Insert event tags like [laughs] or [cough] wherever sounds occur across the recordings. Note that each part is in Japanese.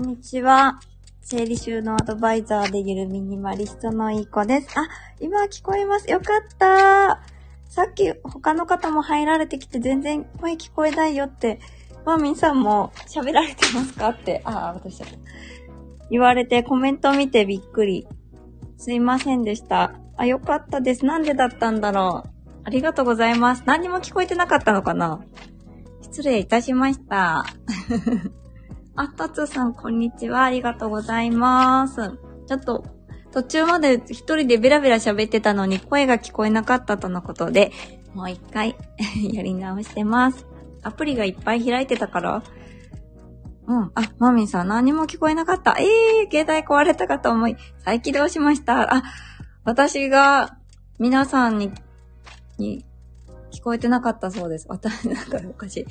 こんにちは。整理収納アドバイザーできるミニマリストのいい子です。あ、今聞こえます。よかったさっき他の方も入られてきて全然声聞こえないよって、マーミンさんも喋られてますかって、あ、私だ。言われてコメント見てびっくり。すいませんでした。あ、よかったです。なんでだったんだろう。ありがとうございます。何も聞こえてなかったのかな失礼いたしました。あ、たつさん、こんにちは。ありがとうございます。ちょっと、途中まで一人でベラベラ喋ってたのに声が聞こえなかったとのことで、もう一回 [laughs] やり直してます。アプリがいっぱい開いてたからうん。あ、マミンさん何も聞こえなかった。ええー、携帯壊れたかと思い、再起動しました。あ、私が皆さんに、に聞こえてなかったそうです。私、なんかおかしい。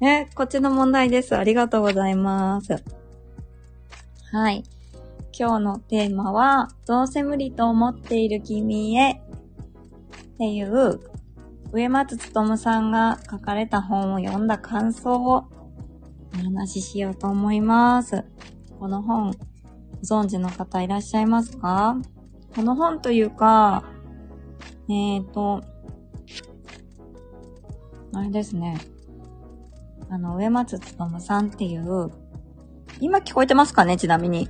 え、こっちの問題です。ありがとうございます。はい。今日のテーマは、どうせ無理と思っている君へっていう、上松努さんが書かれた本を読んだ感想をお話ししようと思います。この本、ご存知の方いらっしゃいますか？この本というか、えっ、ー、と、あれですね。あの、上松努さんっていう、今聞こえてますかね？ちなみに。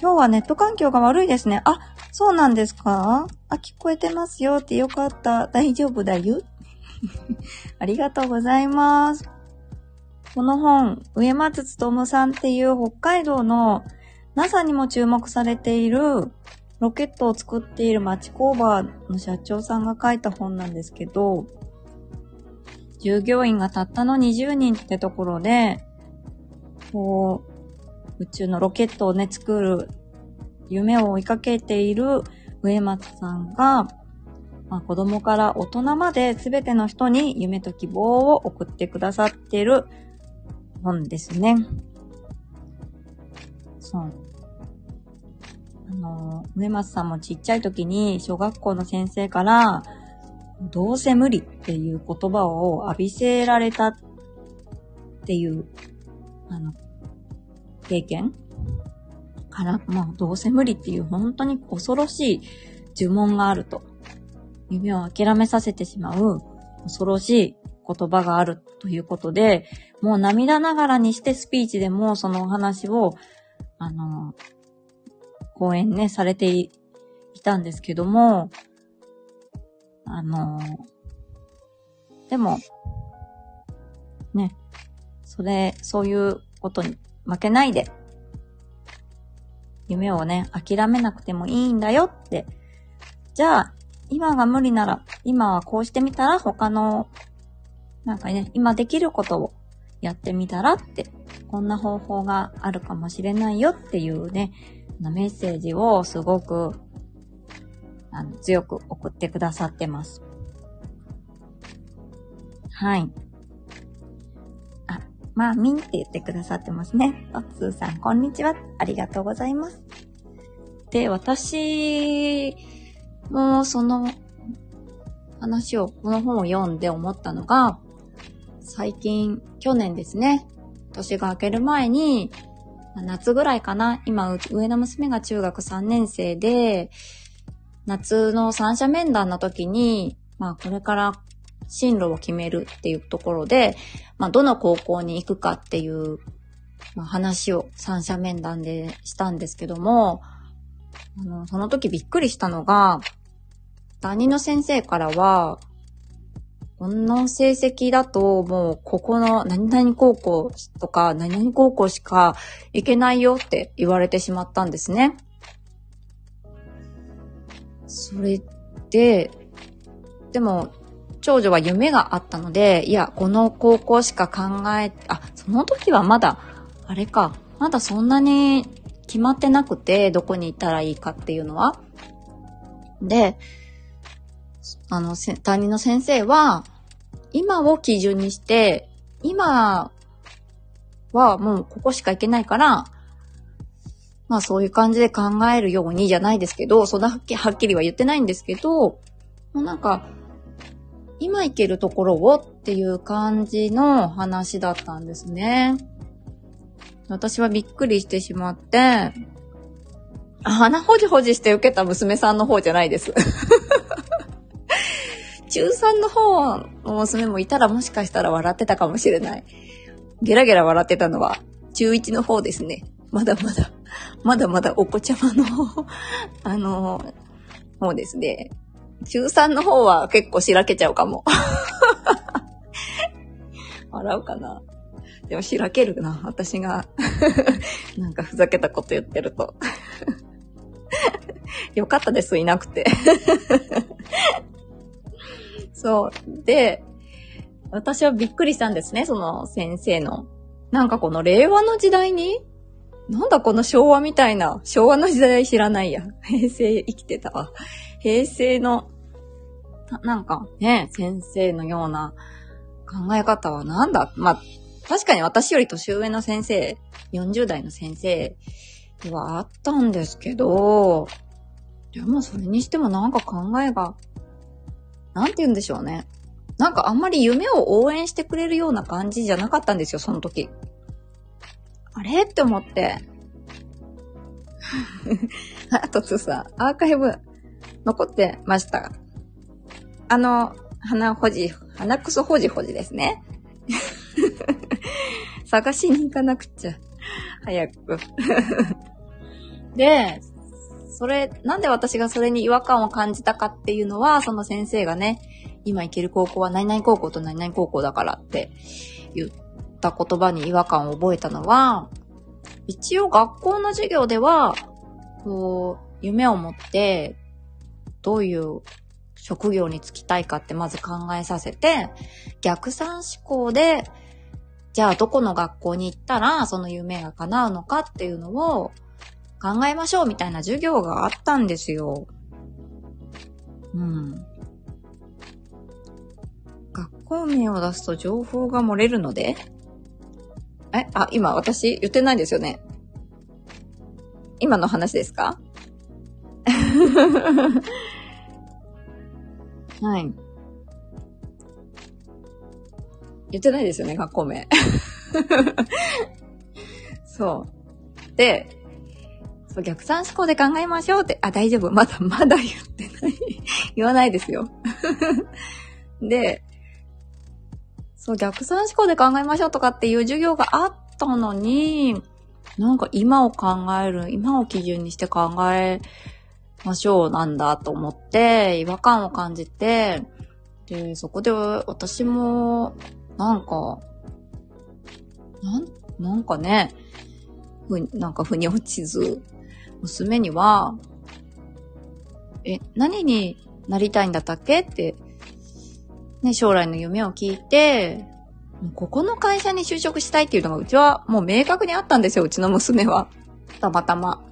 今日はネット環境が悪いですね。あ、そうなんですか？あ、聞こえてますよってよかった。大丈夫だよ。[laughs] ありがとうございます。この本、上松努さんっていう北海道の NASA にも注目されているロケットを作っている町工場の社長さんが書いた本なんですけど、従業員がたったの20人ってところで、こう、宇宙のロケットをね、作る夢を追いかけている上松さんが、まあ、子供から大人まで全ての人に夢と希望を送ってくださってる本ですね。そう。あの、上松さんもちっちゃい時に小学校の先生から、どうせ無理っていう言葉を浴びせられたっていう、あの、経験から、まあ、どうせ無理っていう本当に恐ろしい呪文があると。夢を諦めさせてしまう恐ろしい言葉があるということで、もう涙ながらにしてスピーチでもそのお話を、あの、講演ね、されていたんですけども、あの、でも、ね、それ、そういうことに負けないで、夢をね、諦めなくてもいいんだよって。じゃあ、今が無理なら、今はこうしてみたら他の、なんかね、今できることをやってみたらって、こんな方法があるかもしれないよっていうね、メッセージをすごく、あの、強く送ってくださってます。はい。あ、まあ、みんって言ってくださってますね。おつーさん、こんにちは。ありがとうございます。で、私もその話を、この本を読んで思ったのが、最近、去年ですね、年が明ける前に、夏ぐらいかな。今、上の娘が中学3年生で、夏の三者面談の時に、まあこれから進路を決めるっていうところで、まあどの高校に行くかっていう、まあ、話を三者面談でしたんですけども、あの、その時びっくりしたのが、担任の先生からは、この成績だと、もう、ここの何々高校とか、何々高校しか行けないよって言われてしまったんですね。それで、でも、長女は夢があったので、いや、この高校しか考え、あ、その時はまだ、あれか、まだそんなに決まってなくて、どこに行ったらいいかっていうのは。で、あの、担任の先生は、今を基準にして、今はもうここしか行けないから、まあそういう感じで考えるようにじゃないですけど、そんなはっきりは言ってないんですけど、もうなんか、今行けるところをっていう感じの話だったんですね。私はびっくりしてしまって、鼻ほじほじして受けた娘さんの方じゃないです。中3の方の娘もいたらもしかしたら笑ってたかもしれない。ゲラゲラ笑ってたのは中1の方ですね。まだまだ、まだまだお子ちゃまの [laughs] あの、方ですね。中3の方は結構しらけちゃうかも。[laughs] 笑うかなでもしらけるな。私が [laughs] なんかふざけたこと言ってるとよかったです、いなくてそう。で、私はびっくりしたんですね、その先生の。なんかこの令和の時代になんだこの昭和みたいな、昭和の時代知らないや。平成生きてたわ。平成の、なんかね、先生のような考え方はなんだまあ、確かに私より年上の先生、40代の先生ではあったんですけど、でもそれにしてもなんか考えが、なんて言うんでしょうね。なんかあんまり夢を応援してくれるような感じじゃなかったんですよ、その時。あれ？って思って。[laughs] あとつさ、アーカイブ残ってました。あの、鼻ほじ、鼻くそほじほじですね。[laughs] 探しに行かなくちゃ。早く。[laughs] で、それ、なんで私がそれに違和感を感じたかっていうのは、その先生がね、今行ける高校は何々高校と何々高校だからって言った言葉に違和感を覚えたのは、一応学校の授業では、こう、夢を持って、どういう職業に就きたいかってまず考えさせて、逆算思考で、じゃあどこの学校に行ったらその夢が叶うのかっていうのを考えましょうみたいな授業があったんですよ。うん。学校名を出すと情報が漏れるので？えあ、今私言ってないですよね。今の話ですか？[laughs] はい。言ってないですよね、学校名。[laughs] そう。で、そう逆算思考で考えましょうって、あ、大丈夫。まだ、まだ言ってない。言わないですよ。[laughs] で、そう、逆算思考で考えましょうとかっていう授業があったのに、なんか今を考える、今を基準にして考えましょうなんだと思って、違和感を感じて、で、そこで私も、なんか、なん、なんかね、ふ、なんか腑に落ちず、娘には、え、何になりたいんだったっけ？って、ね、将来の夢を聞いて、ここの会社に就職したいっていうのがうちはもう明確にあったんですよ、うちの娘は。たまたま。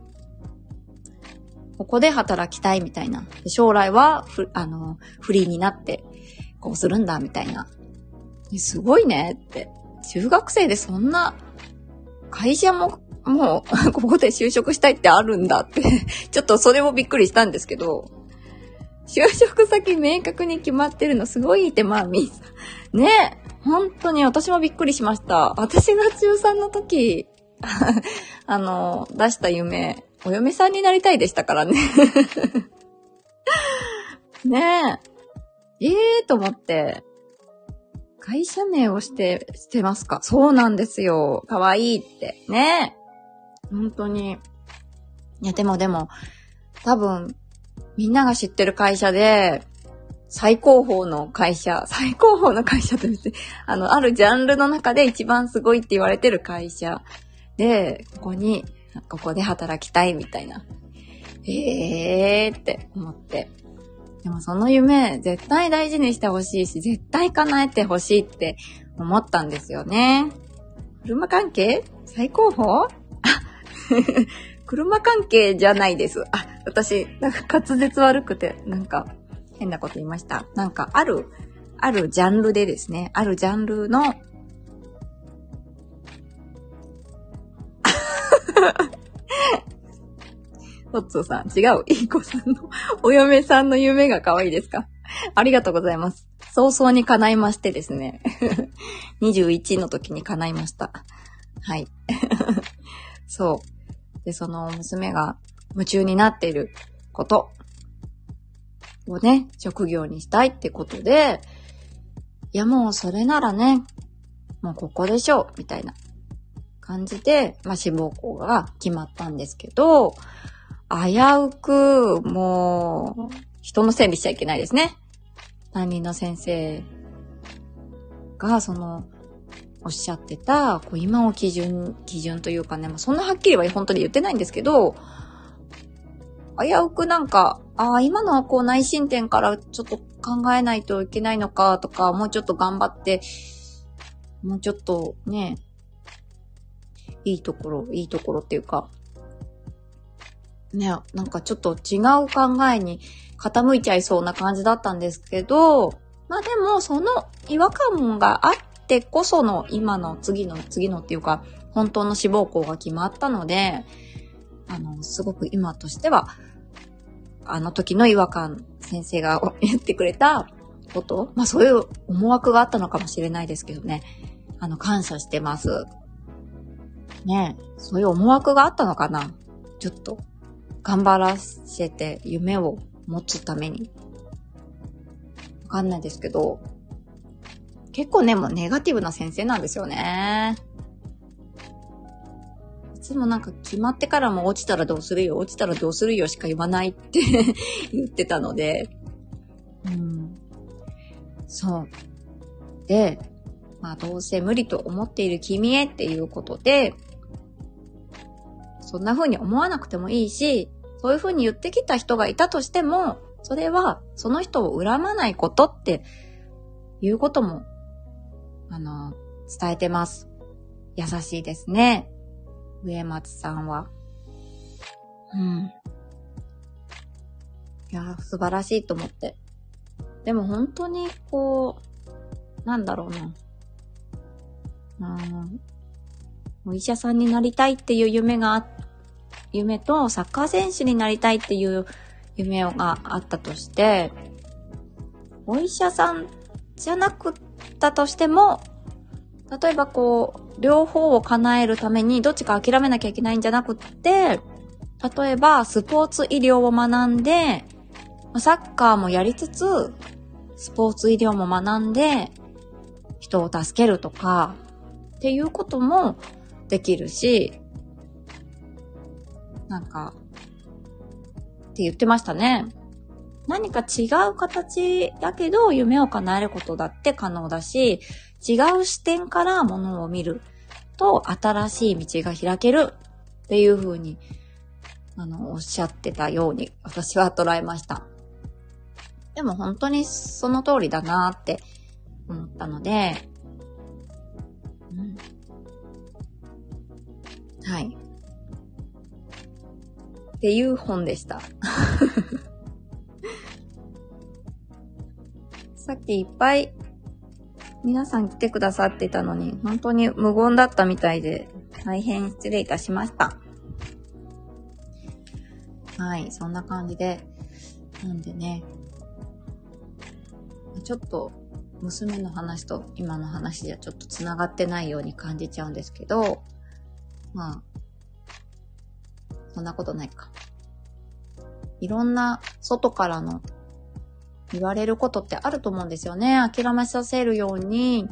ここで働きたいみたいな。将来はフ、あの、フリーになって、こうするんだ、みたいな。すごいねって。中学生でそんな、会社も、もう、ここで就職したいってあるんだって [laughs] ちょっとそれもびっくりしたんですけど、就職先明確に決まってるのすごいって、まあ、み、ね本当に私もびっくりしました。私が中3の時、[laughs] あの、出した夢、お嫁さんになりたいでしたからね [laughs] ねえ。ええー、と思って、会社名をして、してますかそうなんですよ。かわいいって。ねえ。本当に。いや、でもでも、多分、みんなが知ってる会社で、最高峰の会社、最高峰の会社って、あの、あるジャンルの中で一番すごいって言われてる会社で、ここにここで働きたいみたいな。ええーって思って。でもその夢、絶対大事にしてほしいし、絶対叶えてほしいって思ったんですよね。車関係？最高峰？[laughs] 車関係じゃないです。あ、私、なんか滑舌悪くて、なんか変なこと言いました。なんかある、あるジャンルでですね、あるジャンルの [laughs] トッツーさん、違う。いい子さんのお嫁さんの夢が可愛いですか？ありがとうございます。早々に叶いましてですね。[laughs] 21の時に叶いました。はい。そう。で、その娘が夢中になっていることをね、職業にしたいってことで、いやもうそれならね、もうここでしょう、みたいな感じで、まあ、志望校が決まったんですけど、危うく、もう、人のせいにしちゃいけないですね。担任の先生が、その、おっしゃってた、こう今を基準、基準というかね、まあ、そんなはっきりは本当に言ってないんですけど、危うくなんか、ああ、今のはこう内申点からちょっと考えないといけないのかとか、もうちょっと頑張って、もうちょっとね、いいところ、いいところっていうか、ね、なんかちょっと違う考えに傾いちゃいそうな感じだったんですけど、まあでもその違和感があっってこその今の次の次のっていうか本当の志望校が決まったので、あの、すごく今としては、あの時の違和感先生が言ってくれたこと、まあそういう思惑があったのかもしれないですけどね、あの感謝してます。ねそういう思惑があったのかなちょっと、頑張らせて夢を持つために。わかんないですけど、結構ね、もうネガティブな先生なんですよね。いつもなんか決まってからも落ちたらどうするよ、落ちたらどうするよしか言わないって [laughs] 言ってたので、うん。そう。で、まあどうせ無理と思っている君へっていうことで、そんな風に思わなくてもいいし、そういう風に言ってきた人がいたとしても、それはその人を恨まないことっていうことも、あの、伝えてます。優しいですね。上松さんは。うん。いや、素晴らしいと思って。でも本当に、こう、なんだろうな。うん。お医者さんになりたいっていう夢があ、夢とサッカー選手になりたいっていう夢があったとして、お医者さんじゃなくったとしても、例えばこう、両方を叶えるためにどっちか諦めなきゃいけないんじゃなくって、例えばスポーツ医療を学んで、サッカーもやりつつ、スポーツ医療も学んで、人を助けるとか、っていうこともできるし、なんか、って言ってましたね。何か違う形だけど夢を叶えることだって可能だし、違う視点からものを見ると新しい道が開けるっていう風に、あの、おっしゃってたように私は捉えました。でも本当にその通りだなって思ったので、うん、はい。っていう本でした。っきいっぱい皆さん来てくださってたのに、本当に無言だったみたいで、大変失礼いたしました。はい、そんな感じで、なんでね、ちょっと娘の話と今の話じゃちょっと繋がってないように感じちゃうんですけど、まあ、そんなことないか。いろんな外からの言われることってあると思うんですよね。諦めさせるように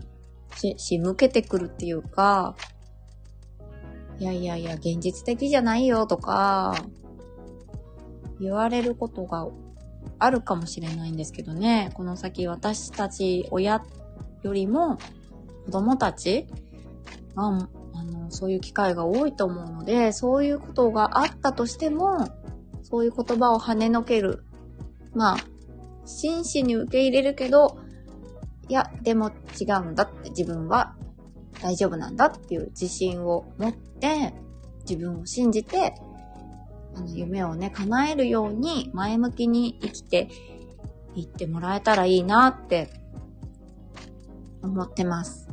し、し向けてくるっていうか、いやいやいや、現実的じゃないよとか、言われることがあるかもしれないんですけどね。この先私たち親よりも子供たちがあの、そういう機会が多いと思うので、そういうことがあったとしても、そういう言葉を跳ねのける。まあ、真摯に受け入れるけど、いや、でも違うんだって自分は大丈夫なんだっていう自信を持って、自分を信じて、あの、夢をね、叶えるように前向きに生きていってもらえたらいいなって思ってます。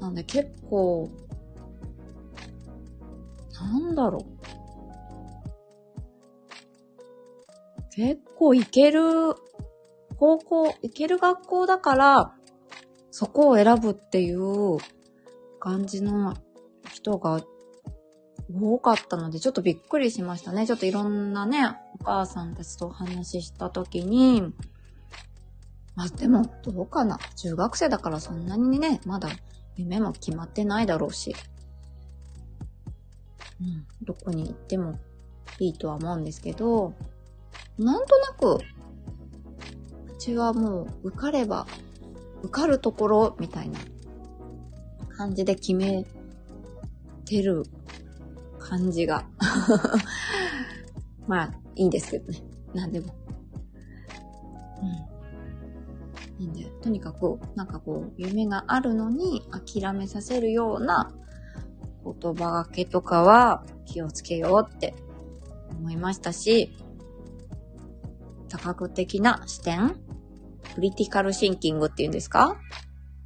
なんで結構、なんだろう。結構いける、高校、いける学校だから、そこを選ぶっていう感じの人が多かったので、ちょっとびっくりしましたね。ちょっといろんなね、お母さんたちとお話ししたときに、まあでも、どうかな。中学生だからそんなにね、まだ夢も決まってないだろうし。うん、どこに行ってもいいとは思うんですけど、なんとなく、うちはもう受かれば、受かるところみたいな感じで決めてる感じが。[laughs] まあ、いいんですけどね。なんでも。うん。なんで、とにかく、なんかこう、夢があるのに諦めさせるような言葉がけとかは気をつけようって思いましたし、多角的な視点？クリティカルシンキングっていうんですか？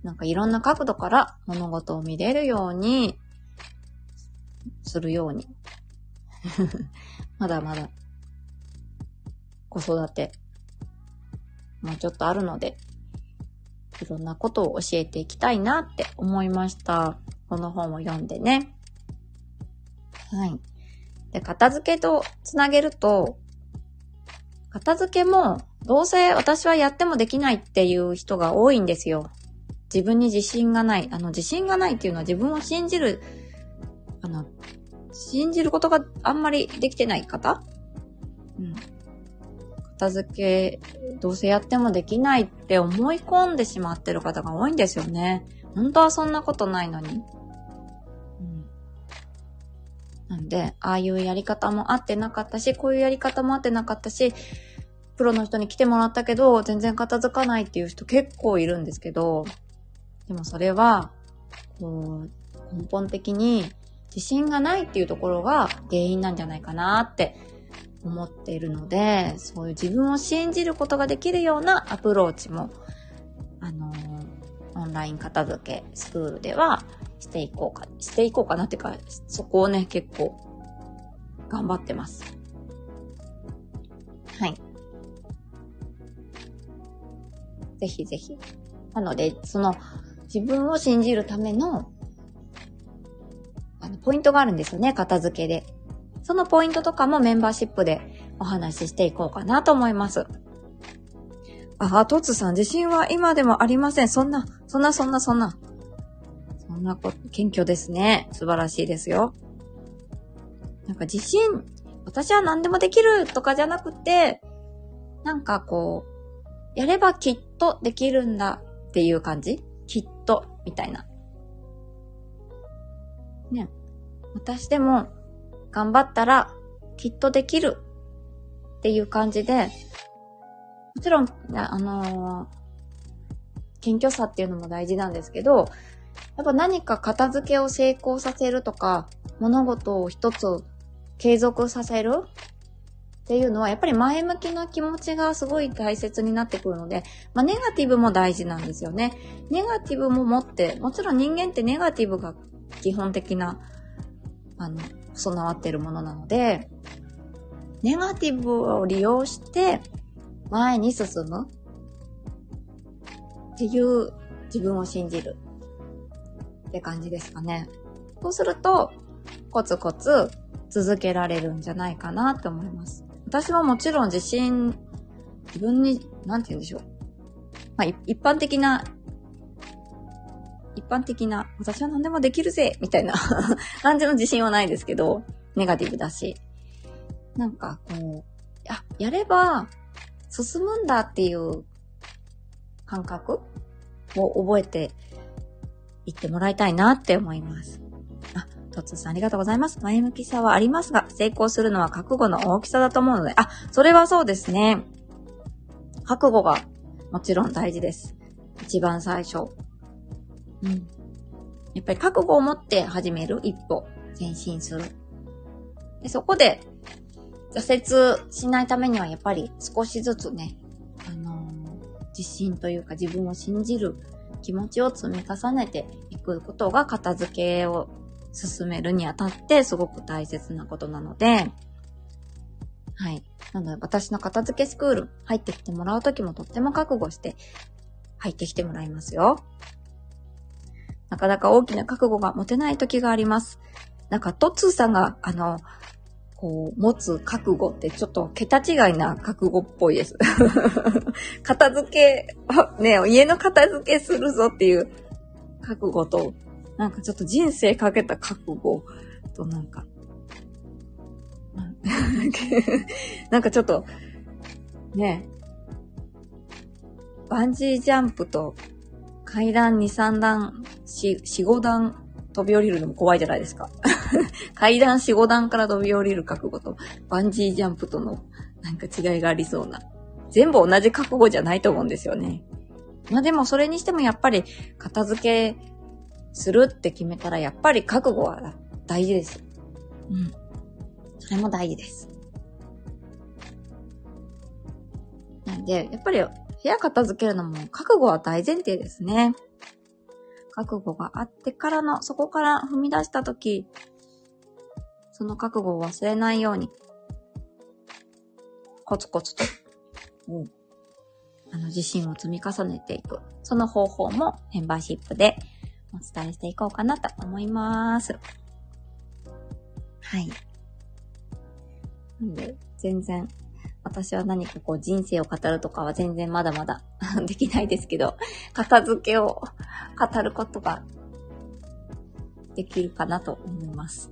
なんかいろんな角度から物事を見れるようにするように。[laughs] まだまだ子育てもうちょっとあるので、いろんなことを教えていきたいなって思いました。この本を読んでね。はい。で、片付けとつなげると、片付けも、どうせ私はやってもできないっていう人が多いんですよ。自分に自信がない。あの、自信がないっていうのは自分を信じる、あの、信じることがあんまりできてない方？うん。片付け、どうせやってもできないって思い込んでしまってる方が多いんですよね。本当はそんなことないのに。なんで、ああいうやり方も合ってなかったし、こういうやり方も合ってなかったし、プロの人に来てもらったけど、全然片付かないっていう人結構いるんですけど、でもそれは、こう、根本的に自信がないっていうところが原因なんじゃないかなって思っているので、そういう自分を信じることができるようなアプローチも、あのー、オンライン片付けスクールではしていこうか、していこうかなっていうか、そこをね、結構頑張ってます。はい。ぜひぜひ。なので、その、自分を信じるための、あの、ポイントがあるんですよね、片付けで。そのポイントとかもメンバーシップでお話ししていこうかなと思います。あ、トツさん、自信は今でもありません。そんな、そんな、そんな、そんな。そんなこ、謙虚ですね。素晴らしいですよ。なんか自信、私は何でもできるとかじゃなくて、なんかこう、やればきっとできるんだっていう感じ？きっと、みたいな。ね。私でも頑張ったらきっとできるっていう感じで、もちろん、あのー、謙虚さっていうのも大事なんですけど、やっぱ何か片付けを成功させるとか、物事を一つ継続させるっていうのは、やっぱり前向きな気持ちがすごい大切になってくるので、まあ、ネガティブも大事なんですよね。ネガティブも持って、もちろん人間ってネガティブが基本的な、あの、備わってるものなので、ネガティブを利用して前に進むっていう自分を信じるって感じですかね。そうすると、コツコツ続けられるんじゃないかなって思います。私はもちろん自信、自分に、なんて言うんでしょう。まあ、一般的な、一般的な、私は何でもできるぜみたいな [laughs] 感じの自信はないですけど、ネガティブだし。なんか、こう、あ、やれば進むんだっていう感覚を覚えていってもらいたいなって思います。あ、トッツさんありがとうございます。前向きさはありますが、成功するのは覚悟の大きさだと思うので、あ、それはそうですね。覚悟がもちろん大事です。一番最初。うん。やっぱり覚悟を持って始める一歩、前進する。でそこで、挫折しないためにはやっぱり少しずつね、あのー、自信というか自分を信じる気持ちを積み重ねていくことが片付けを進めるにあたってすごく大切なことなので、はい。なので、私の片付けスクール入ってきてもらうときもとっても覚悟して入ってきてもらいますよ。なかなか大きな覚悟が持てないときがあります。なんか、トッツーさんが、あの、こう、持つ覚悟ってちょっと桁違いな覚悟っぽいです。[laughs] 片付け、ね、家の片付けするぞっていう覚悟と、なんかちょっと人生かけた覚悟となんか、[laughs] なんかちょっと、ね、バンジージャンプと階段2、3段、4、4、5段飛び降りるのも怖いじゃないですか。[laughs] 階段4、5段から飛び降りる覚悟とバンジージャンプとのなんか違いがありそうな。全部同じ覚悟じゃないと思うんですよね。まあでもそれにしてもやっぱり片付けするって決めたらやっぱり覚悟は大事です。うん。それも大事です。なんで、やっぱり部屋片付けるのも覚悟は大前提ですね。覚悟があってからの、そこから踏み出したとき、その覚悟を忘れないように、コツコツと、うん、あの、自信を積み重ねていく。その方法もメンバーシップでお伝えしていこうかなと思います。はい。なんで、全然、私は何かこう人生を語るとかは全然まだまだ [laughs] できないですけど、片付けを語ることができるかなと思います。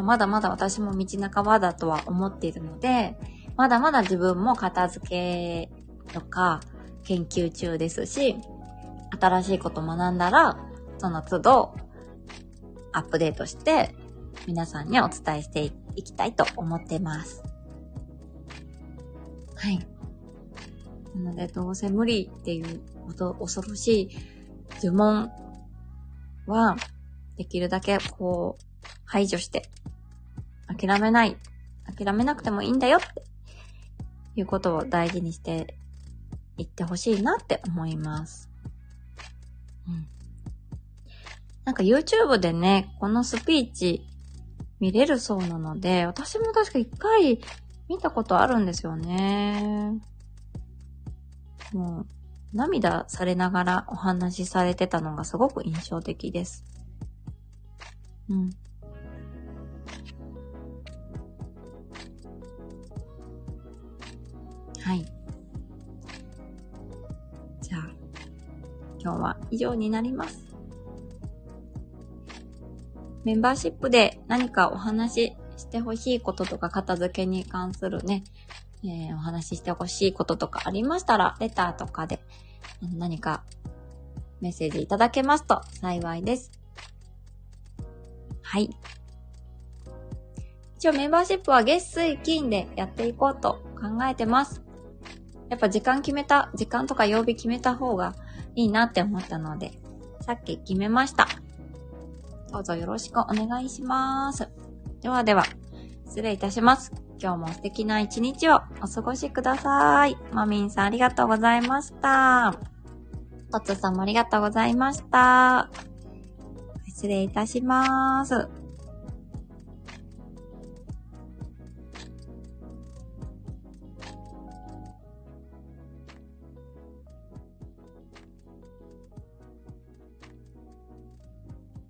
まだまだ私も道半ばだとは思っているので、まだまだ自分も片付けとか研究中ですし、新しいこと学んだら、その都度アップデートして皆さんにお伝えしていきたいと思ってます。はい。なので、どうせ無理っていう恐ろしい呪文は、できるだけこう、排除して、諦めない、諦めなくてもいいんだよっていうことを大事にしていってほしいなって思います。うん。なんか YouTube でね、このスピーチ見れるそうなので、私も確か一回見たことあるんですよね。もう、涙されながらお話しされてたのがすごく印象的です。うん。はい。じゃあ、今日は以上になります。メンバーシップで何かお話ししてほしいこととか片付けに関するね、えー、お話ししてほしいこととかありましたら、レターとかで何かメッセージいただけますと幸いです。はい。一応メンバーシップは月水金でやっていこうと考えてます。やっぱ時間決めた、時間とか曜日決めた方がいいなって思ったので、さっき決めました。どうぞよろしくお願いします。ではでは、失礼いたします。今日も素敵な一日をお過ごしください。マミンさんありがとうございました。トッツさんもありがとうございました。失礼いたします。